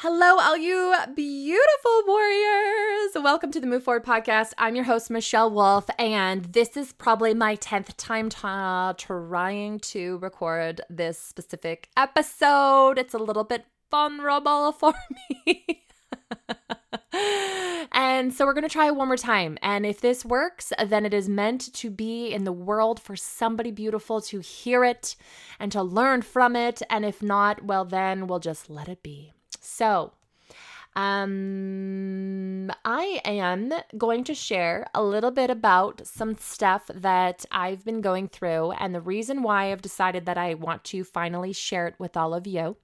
Hello, all you beautiful warriors. Welcome to the Move Forward podcast. I'm your host, Michelle Wolf, and this is probably my 10th time trying to record this specific episode. It's a little bit vulnerable for me. and so we're going to try it one more time. And if this works, then it is meant to be in the world for somebody beautiful to hear it and to learn from it. And if not, well, then we'll just let it be. So, um, I am going to share a little bit about some stuff that I've been going through and the reason why I've decided that I want to finally share it with all of you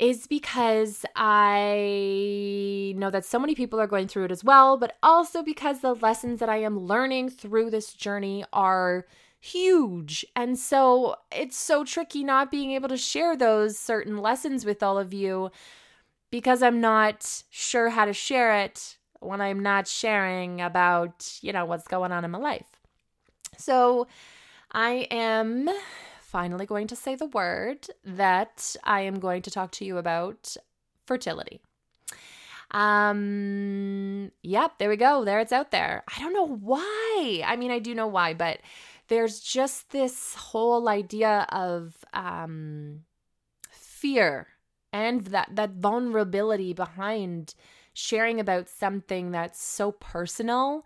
is because I know that so many people are going through it as well, but also because the lessons that I am learning through this journey are huge. And so it's so tricky not being able to share those certain lessons with all of you because I'm not sure how to share it when I'm not sharing about, you know, what's going on in my life. So I am finally going to say the word that I am going to talk to you about fertility. Um, yep, there we go. There it's out there. I don't know why. I mean, I do know why, but there's just this whole idea of um, fear and that that vulnerability behind sharing about something that's so personal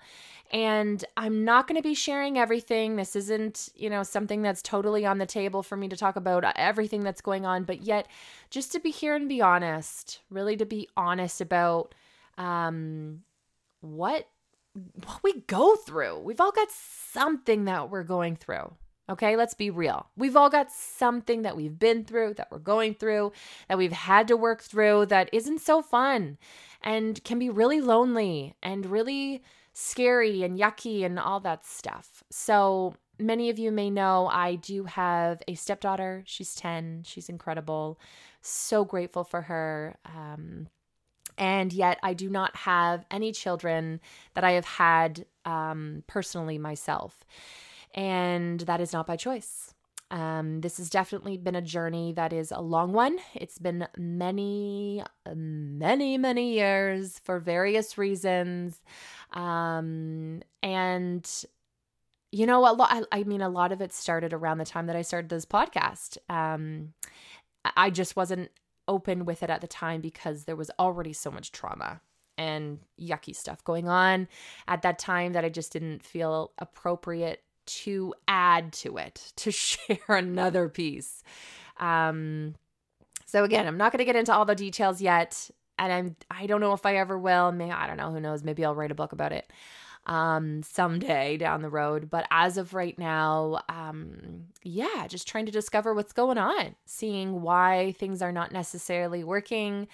and I'm not going to be sharing everything. This isn't, you know, something that's totally on the table for me to talk about everything that's going on, but yet just to be here and be honest, really to be honest about um what what we go through. We've all got something that we're going through. Okay, let's be real. We've all got something that we've been through, that we're going through, that we've had to work through that isn't so fun and can be really lonely and really scary and yucky and all that stuff. So, many of you may know I do have a stepdaughter. She's 10, she's incredible. So grateful for her. Um, and yet I do not have any children that I have had um, personally myself. And that is not by choice. Um, this has definitely been a journey that is a long one. It's been many, many, many years for various reasons. Um, and you know, a lot, I, mean, a lot of it started around the time that I started this podcast. Um, I just wasn't open with it at the time because there was already so much trauma and yucky stuff going on at that time that I just didn't feel appropriate to add to it, to share another piece. Um, so again, I'm not going to get into all the details yet, and I'm I don't know if I ever will. Maybe I don't know. Who knows? Maybe I'll write a book about it um, someday down the road. But as of right now, um, yeah, just trying to discover what's going on, seeing why things are not necessarily working,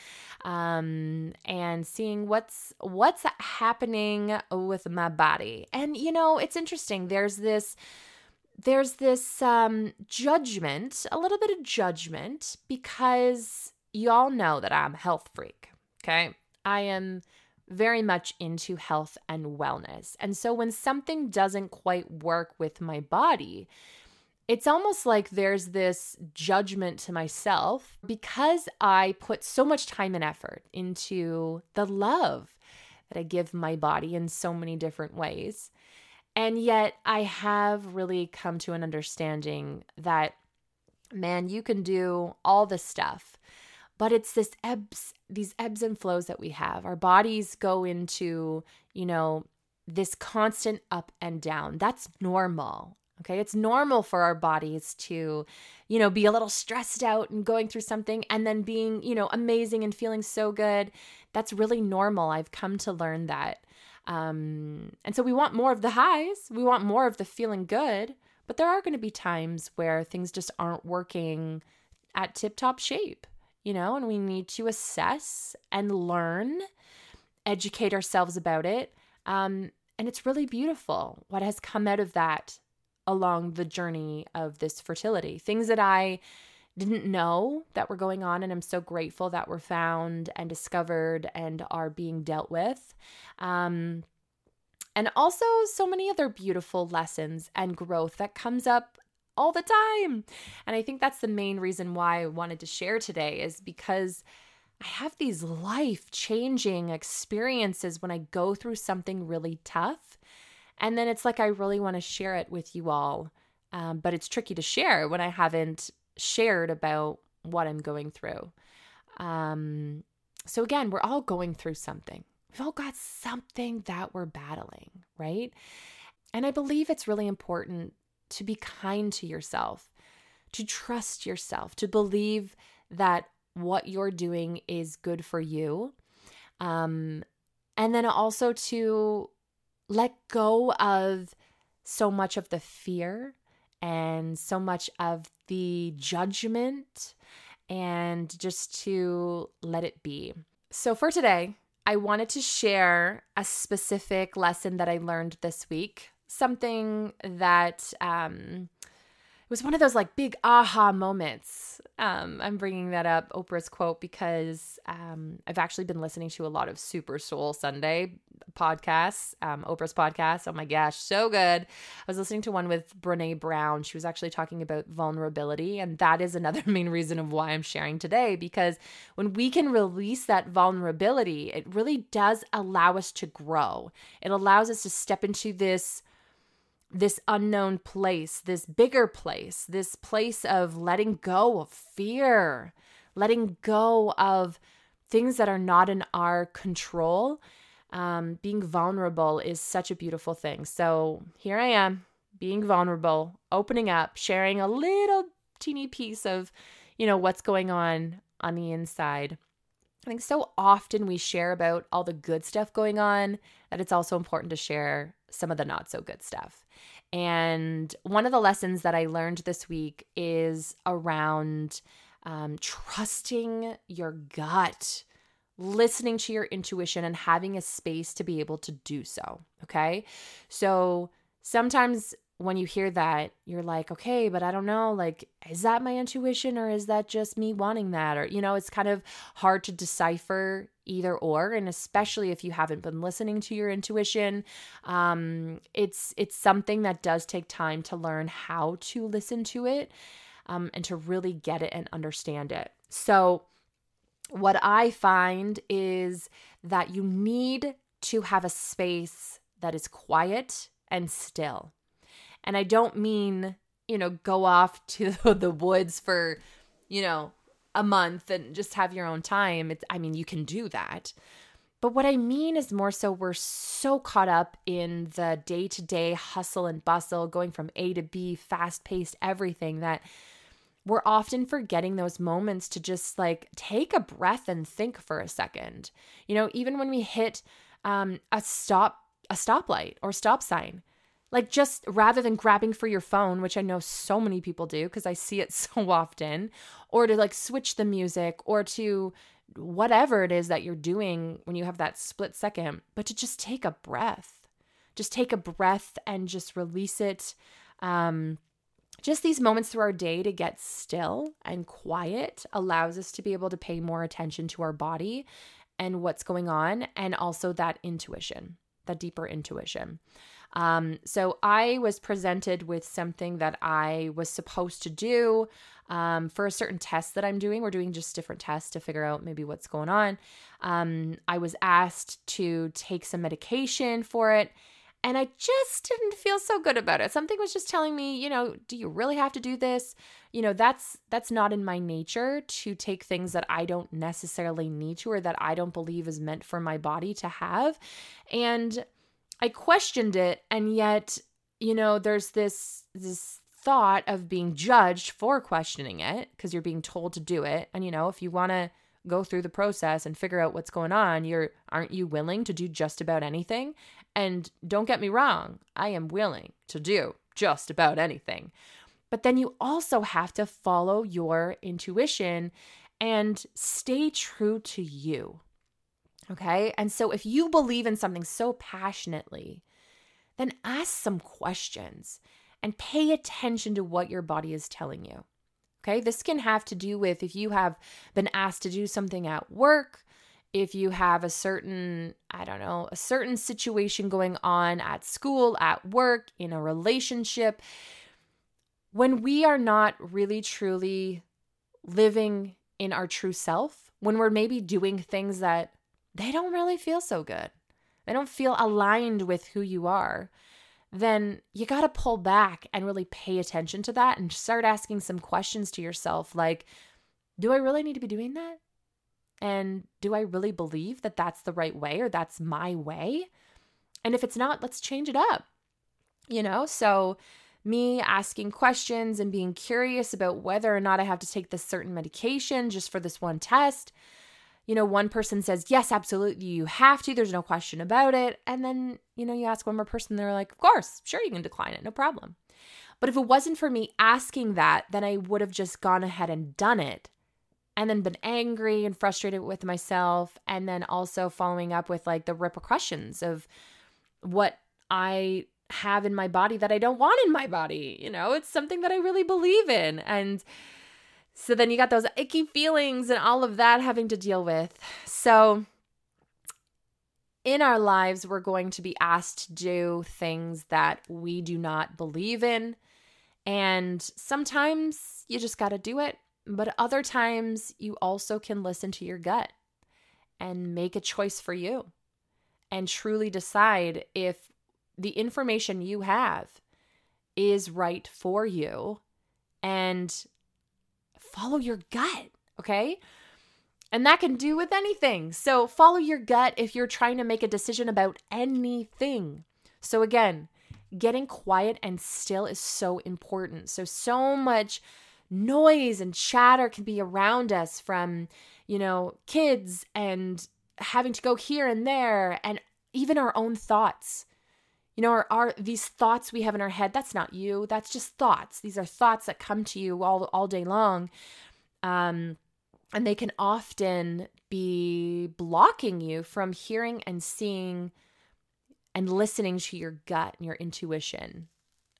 um, and seeing what's what's happening with my body. And you know, it's interesting. There's this there's this um, judgment, a little bit of judgment, because y'all know that I'm a health freak. Okay. I am very much into health and wellness. And so when something doesn't quite work with my body, it's almost like there's this judgment to myself because I put so much time and effort into the love that I give my body in so many different ways. And yet I have really come to an understanding that, man, you can do all the stuff but it's this ebbs these ebbs and flows that we have. Our bodies go into you know this constant up and down. That's normal okay? It's normal for our bodies to you know be a little stressed out and going through something and then being you know amazing and feeling so good. That's really normal. I've come to learn that. Um and so we want more of the highs. We want more of the feeling good. But there are going to be times where things just aren't working at tip top shape you know, and we need to assess and learn, educate ourselves about it. Um, and it's really beautiful what has come out of that along the journey of this fertility. Things that I didn't know that were going on, and I'm so grateful that were found and discovered and are being dealt with. Um, and also, so many other beautiful lessons and growth that comes up all the time. And I think that's the main reason why I wanted to share today is because I have these life changing experiences when I go through something really tough. And then it's like I really want to share it with you all. Um, but it's tricky to share when I haven't shared about what I'm going through. Um, so, again, we're all going through something. We've all got something that we're battling, right? And I believe it's really important to be kind to yourself, to trust yourself, to believe that what you're doing is good for you. Um, and then also to let go of so much of the fear and so much of the judgment and just to let it be. So, for today, I wanted to share a specific lesson that I learned this week, something that um, it was one of those like big aha moments. Um, I'm bringing that up, Oprah's quote, because um, I've actually been listening to a lot of Super Soul Sunday podcasts, um, Oprah's podcast. Oh my gosh, so good. I was listening to one with Brene Brown. She was actually talking about vulnerability. And that is another main reason of why I'm sharing today, because when we can release that vulnerability, it really does allow us to grow. It allows us to step into this this unknown place, this bigger place, this place of letting go of fear, letting go of things that are not in our control. Um, being vulnerable is such a beautiful thing. So here I am, being vulnerable, opening up, sharing a little teeny piece of, you know, what's going on on the inside. I think so often we share about all the good stuff going on that it's also important to share some of the not so good stuff. And one of the lessons that I learned this week is around um, trusting your gut, listening to your intuition, and having a space to be able to do so. Okay. So sometimes when you hear that, you're like, okay, but I don't know, like, is that my intuition or is that just me wanting that? Or, you know, it's kind of hard to decipher either or. And especially if you haven't been listening to your intuition, um, it's it's something that does take time to learn how to listen to it um, and to really get it and understand it. So, what I find is that you need to have a space that is quiet and still. And I don't mean, you know, go off to the woods for, you know, a month and just have your own time. It's, I mean, you can do that. But what I mean is more so we're so caught up in the day to day hustle and bustle, going from A to B, fast paced everything that we're often forgetting those moments to just like take a breath and think for a second. You know, even when we hit um, a stop, a stoplight or stop sign, like, just rather than grabbing for your phone, which I know so many people do because I see it so often, or to like switch the music or to whatever it is that you're doing when you have that split second, but to just take a breath. Just take a breath and just release it. Um, just these moments through our day to get still and quiet allows us to be able to pay more attention to our body and what's going on, and also that intuition, that deeper intuition. Um, so I was presented with something that I was supposed to do um, for a certain test that I'm doing. We're doing just different tests to figure out maybe what's going on. Um, I was asked to take some medication for it. And I just didn't feel so good about it. Something was just telling me, you know, do you really have to do this? You know, that's that's not in my nature to take things that I don't necessarily need to or that I don't believe is meant for my body to have. And I questioned it and yet, you know, there's this this thought of being judged for questioning it because you're being told to do it. And you know, if you want to go through the process and figure out what's going on, you're aren't you willing to do just about anything? And don't get me wrong, I am willing to do just about anything. But then you also have to follow your intuition and stay true to you. Okay. And so if you believe in something so passionately, then ask some questions and pay attention to what your body is telling you. Okay. This can have to do with if you have been asked to do something at work, if you have a certain, I don't know, a certain situation going on at school, at work, in a relationship. When we are not really truly living in our true self, when we're maybe doing things that they don't really feel so good, they don't feel aligned with who you are, then you got to pull back and really pay attention to that and start asking some questions to yourself like, do I really need to be doing that? And do I really believe that that's the right way or that's my way? And if it's not, let's change it up. You know, so me asking questions and being curious about whether or not I have to take this certain medication just for this one test. You know, one person says, Yes, absolutely, you have to. There's no question about it. And then, you know, you ask one more person, they're like, Of course, sure, you can decline it, no problem. But if it wasn't for me asking that, then I would have just gone ahead and done it and then been angry and frustrated with myself. And then also following up with like the repercussions of what I have in my body that I don't want in my body. You know, it's something that I really believe in. And so then you got those icky feelings and all of that having to deal with. So in our lives, we're going to be asked to do things that we do not believe in. And sometimes you just got to do it. But other times, you also can listen to your gut and make a choice for you and truly decide if the information you have is right for you and follow your gut, okay? And that can do with anything. So follow your gut if you're trying to make a decision about anything. So again, getting quiet and still is so important. So so much noise and chatter can be around us from, you know, kids and having to go here and there and even our own thoughts you know, are, are these thoughts we have in our head, that's not you. That's just thoughts. These are thoughts that come to you all, all day long. Um, and they can often be blocking you from hearing and seeing and listening to your gut and your intuition.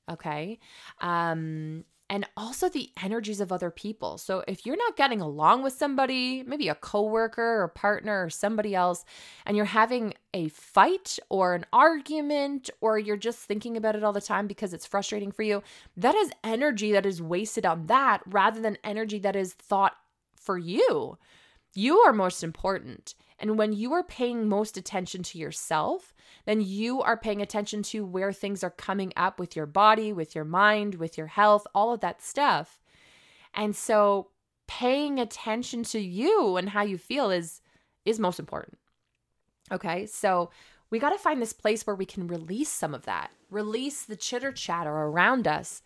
Okay. Um, and also the energies of other people. So if you're not getting along with somebody, maybe a coworker or partner or somebody else, and you're having a fight or an argument, or you're just thinking about it all the time because it's frustrating for you, that is energy that is wasted on that rather than energy that is thought for you. You are most important. And when you are paying most attention to yourself, then you are paying attention to where things are coming up with your body, with your mind, with your health, all of that stuff. And so paying attention to you and how you feel is is most important. Okay? So we got to find this place where we can release some of that. Release the chitter chatter around us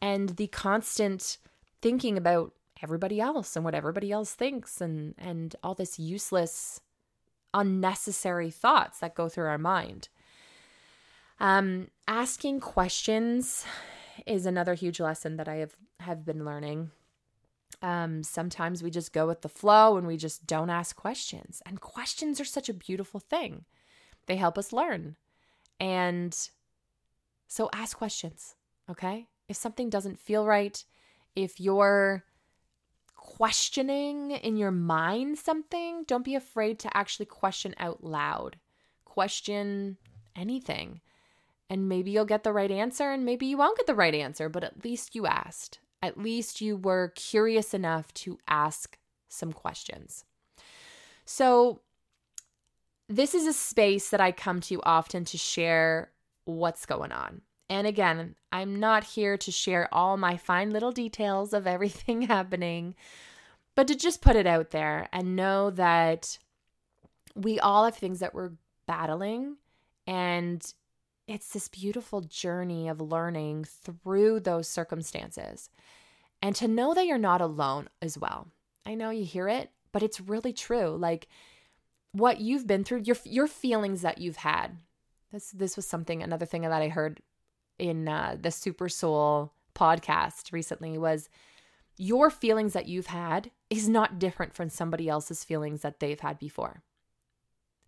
and the constant thinking about everybody else and what everybody else thinks and and all this useless unnecessary thoughts that go through our mind. Um, asking questions is another huge lesson that I have have been learning. Um, sometimes we just go with the flow and we just don't ask questions. And questions are such a beautiful thing. They help us learn. And so ask questions, okay? If something doesn't feel right, if you're questioning in your mind something, don't be afraid to actually question out loud. Question anything. And maybe you'll get the right answer, and maybe you won't get the right answer, but at least you asked. At least you were curious enough to ask some questions. So, this is a space that I come to often to share what's going on. And again, I'm not here to share all my fine little details of everything happening, but to just put it out there and know that we all have things that we're battling. And it's this beautiful journey of learning through those circumstances. And to know that you're not alone as well. I know you hear it, but it's really true. Like what you've been through, your your feelings that you've had. This this was something another thing that I heard in uh, the Super Soul podcast recently was your feelings that you've had is not different from somebody else's feelings that they've had before.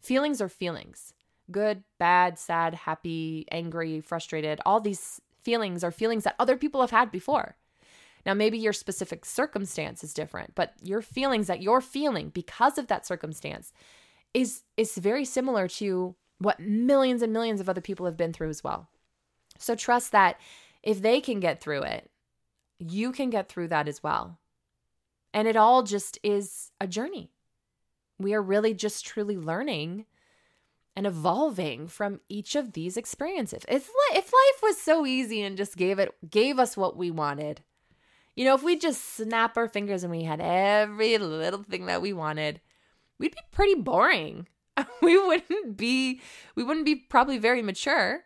Feelings are feelings good, bad, sad, happy, angry, frustrated. All these feelings are feelings that other people have had before. Now, maybe your specific circumstance is different, but your feelings that you're feeling because of that circumstance is, is very similar to what millions and millions of other people have been through as well. So trust that if they can get through it, you can get through that as well. And it all just is a journey. We are really just truly learning and evolving from each of these experiences. If, if life was so easy and just gave it gave us what we wanted, you know, if we just snap our fingers and we had every little thing that we wanted, we'd be pretty boring. we wouldn't be we wouldn't be probably very mature.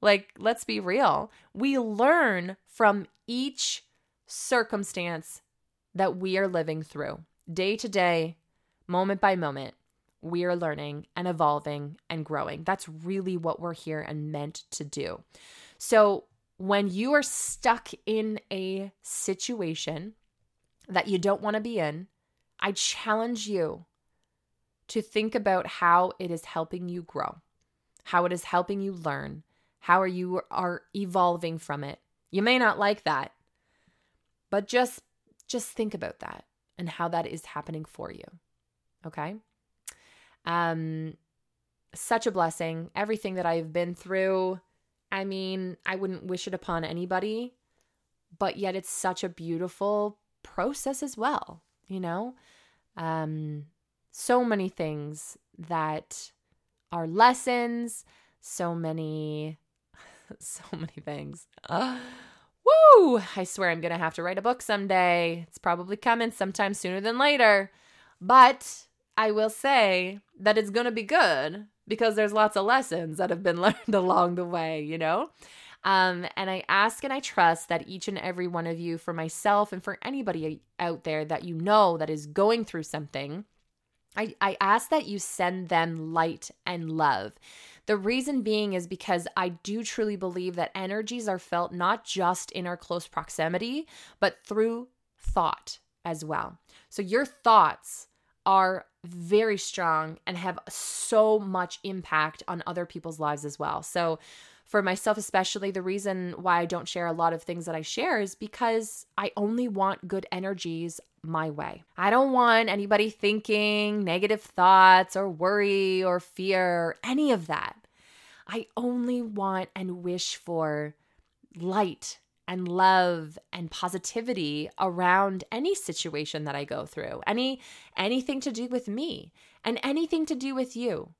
Like, let's be real. We learn from each circumstance that we are living through, day to day, moment by moment we are learning and evolving and growing. That's really what we're here and meant to do. So, when you are stuck in a situation that you don't want to be in, I challenge you to think about how it is helping you grow, how it is helping you learn, how are you are evolving from it. You may not like that, but just just think about that and how that is happening for you. Okay? Um, such a blessing. Everything that I've been through, I mean, I wouldn't wish it upon anybody, but yet it's such a beautiful process as well, you know? Um, so many things that are lessons, so many, so many things. Uh, woo! I swear I'm going to have to write a book someday. It's probably coming sometime sooner than later. But I will say that it's going to be good because there's lots of lessons that have been learned along the way, you know? Um, and I ask and I trust that each and every one of you, for myself and for anybody out there that you know that is going through something, I, I ask that you send them light and love. The reason being is because I do truly believe that energies are felt not just in our close proximity, but through thought as well. So your thoughts are very strong and have so much impact on other people's lives as well. So, for myself, especially, the reason why I don't share a lot of things that I share is because I only want good energies my way. I don't want anybody thinking negative thoughts or worry or fear or any of that. I only want and wish for light and love and positivity around any situation that I go through. Any anything to do with me and anything to do with you.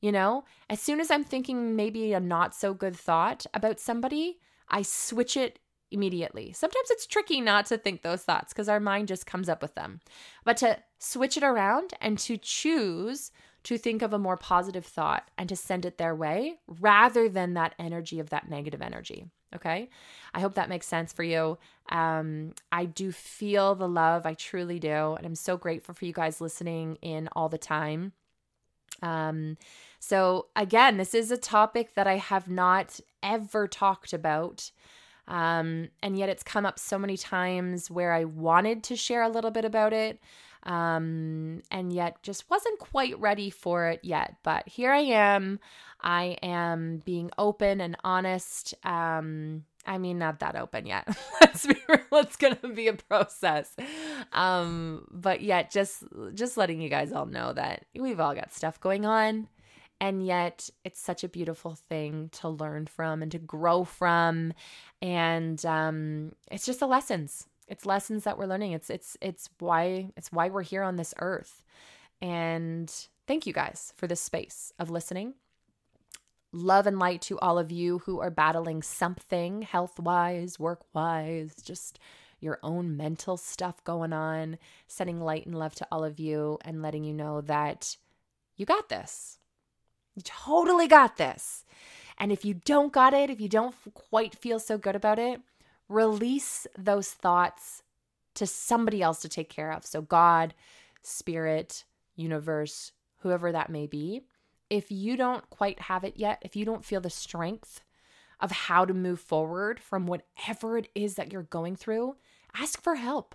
You know, as soon as I'm thinking maybe a not so good thought about somebody, I switch it immediately. Sometimes it's tricky not to think those thoughts because our mind just comes up with them. But to switch it around and to choose to think of a more positive thought and to send it their way rather than that energy of that negative energy. Okay. I hope that makes sense for you. Um, I do feel the love. I truly do. And I'm so grateful for you guys listening in all the time. Um, so, again, this is a topic that I have not ever talked about. Um, and yet it's come up so many times where I wanted to share a little bit about it um, and yet just wasn't quite ready for it yet. But here I am. I am being open and honest. Um, I mean, not that open yet. Let's be real. It's gonna be a process. Um, but yet, just just letting you guys all know that we've all got stuff going on, and yet it's such a beautiful thing to learn from and to grow from, and um, it's just the lessons. It's lessons that we're learning. It's it's it's why it's why we're here on this earth. And thank you guys for this space of listening. Love and light to all of you who are battling something health wise, work wise, just your own mental stuff going on. Sending light and love to all of you and letting you know that you got this. You totally got this. And if you don't got it, if you don't quite feel so good about it, release those thoughts to somebody else to take care of. So, God, spirit, universe, whoever that may be. If you don't quite have it yet, if you don't feel the strength of how to move forward from whatever it is that you're going through, ask for help.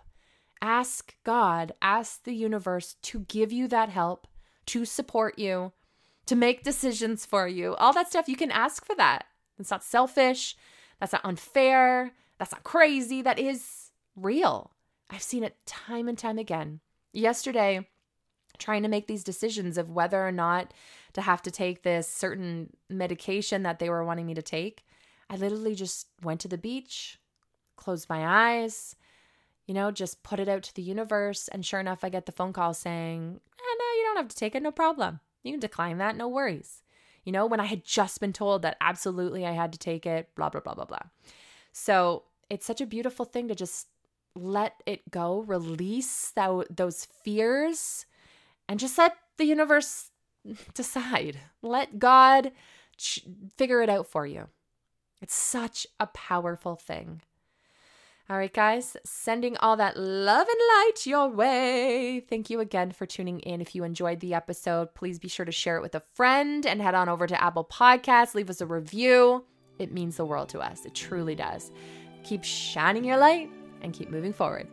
Ask God, ask the universe to give you that help, to support you, to make decisions for you. All that stuff, you can ask for that. It's not selfish. That's not unfair. That's not crazy. That is real. I've seen it time and time again. Yesterday, trying to make these decisions of whether or not to have to take this certain medication that they were wanting me to take, I literally just went to the beach, closed my eyes, You know, just put it out to the universe. And sure enough, I get the phone call saying, eh, no, you don't have to take it, no problem. You can decline that, no worries. You know, when I had just been told that absolutely I had to take it, blah, blah, blah, blah, blah. So it's such a beautiful thing to just let it go, release that, those fears, and just let the universe decide. Let God ch- figure it out for you. It's such a powerful thing. All right, guys, sending all that love and light your way. Thank you again for tuning in. If you enjoyed the episode, please be sure to share it with a friend and head on over to Apple Podcasts, leave us a review. It means the world to us. It truly does. Keep shining your light and keep moving forward.